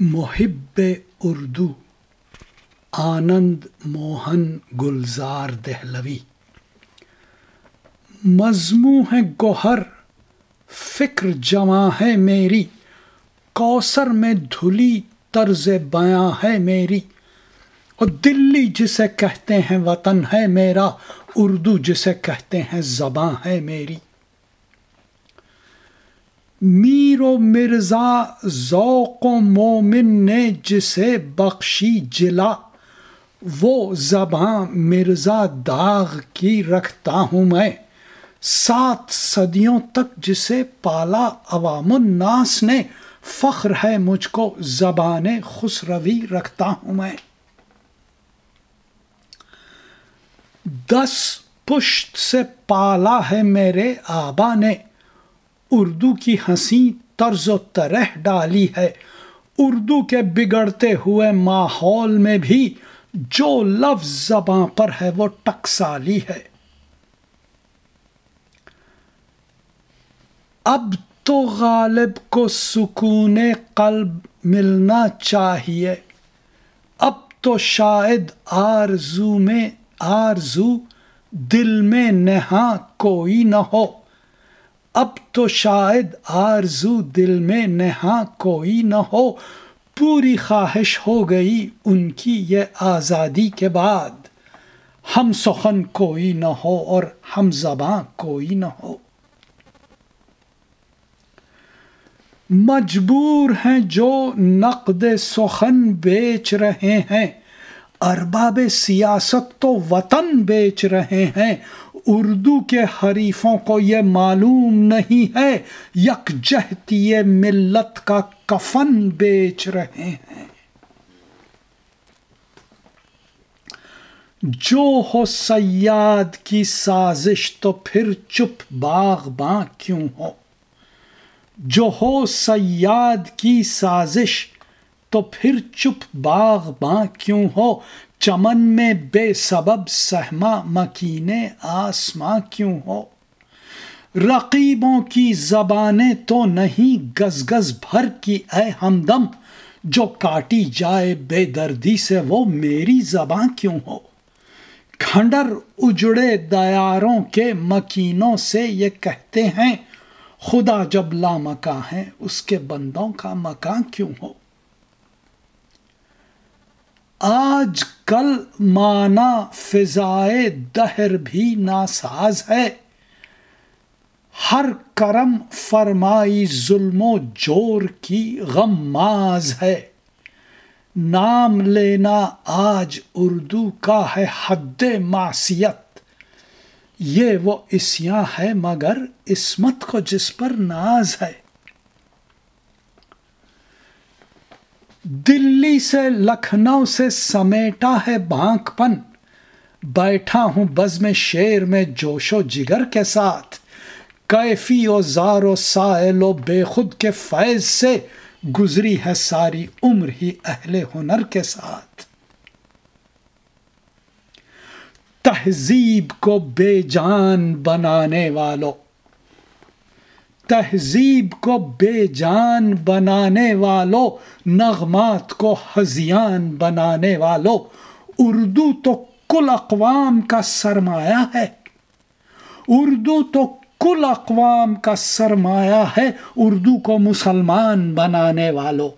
محب اردو، آنند موہن گلزار دہلوی۔ مضموں ہے گوہر، فکر جمع ہے میری، کوثر میں دھلی طرز بیاں ہے میری۔ اور دلی جسے کہتے ہیں وطن ہے میرا، اردو جسے کہتے ہیں زباں ہے میری۔ میر و مرزا ذوق و مومن نے جسے بخشی جلا وہ زباں مرزا داغ کی رکھتا ہوں میں سات صدیوں تک جسے پالا عوام الناس نے فخر ہے مجھ کو زبان خسروی رکھتا ہوں میں دس پشت سے پالا ہے میرے آبا نے اردو کی ہنسی طرز و طرح ڈالی ہے۔ اردو کے بگڑتے ہوئے ماحول میں بھی جو لفظ زباں پر ہے وہ ٹکسالی ہے۔ اب تو غالب کو سکون قلب ملنا چاہیے۔ اب تو شاید آرزو میں، آرزو دل میں نہا کوئی نہ ہو۔ اب تو شاید آرزو دل میں نہا کوئی نہ ہو، پوری خواہش ہو گئی ان کی یہ آزادی کے بعد۔ ہم سخن کوئی نہ ہو اور ہم زباں کوئی نہ ہو۔ مجبور ہیں جو نقد سخن بیچ رہے ہیں۔ ارباب سیاست تو وطن بیچ رہے ہیں۔ اردو کے حریفوں کو یہ معلوم نہیں ہے، یکجہتی ملت کا کفن بیچ رہے ہیں۔ جو ہو سیاد کی سازش تو پھر چپ باغ باں کیوں ہو؟ جو ہو سیاد کی سازش تو پھر چپ باغ باں کیوں ہو؟ چمن میں بے سبب سہما مکین آسماں کیوں ہو؟ رقیبوں کی زبانیں تو نہیں گز گز بھر کی اے ہمدم، جو کاٹی جائے بے دردی سے وہ میری زباں کیوں ہو؟ کھنڈر اجڑے دیاروں کے مکینوں سے یہ کہتے ہیں، خدا جب لامکاں ہے اس کے بندوں کا مکان کیوں ہو؟ آج کل مانا فضائے دہر بھی ناساز ہے۔ ہر کرم فرمائی ظلم و جور کی غماز ہے۔ نام لینا آج اردو کا ہے حد معصیت۔ یہ وہ اسیاں ہے مگر عصمت کو جس پر ناز ہے۔ دلی سے لکھنؤ سے سمیٹا ہے بانک پن۔ بیٹھا ہوں بز میں شیر میں جوش و جگر کے ساتھ۔ کیفی و زار و سائل و بے خود کے فیض سے گزری ہے ساری عمر ہی اہل ہنر کے ساتھ۔ تہذیب کو بے جان بنانے والوں تہذیب کو بے جان بنانے والو، نغمات کو ہزیان بنانے والو۔ اردو تو کل اقوام کا سرمایہ ہے۔ اردو تو کل اقوام کا سرمایہ ہے۔ اردو کو مسلمان بنانے والوں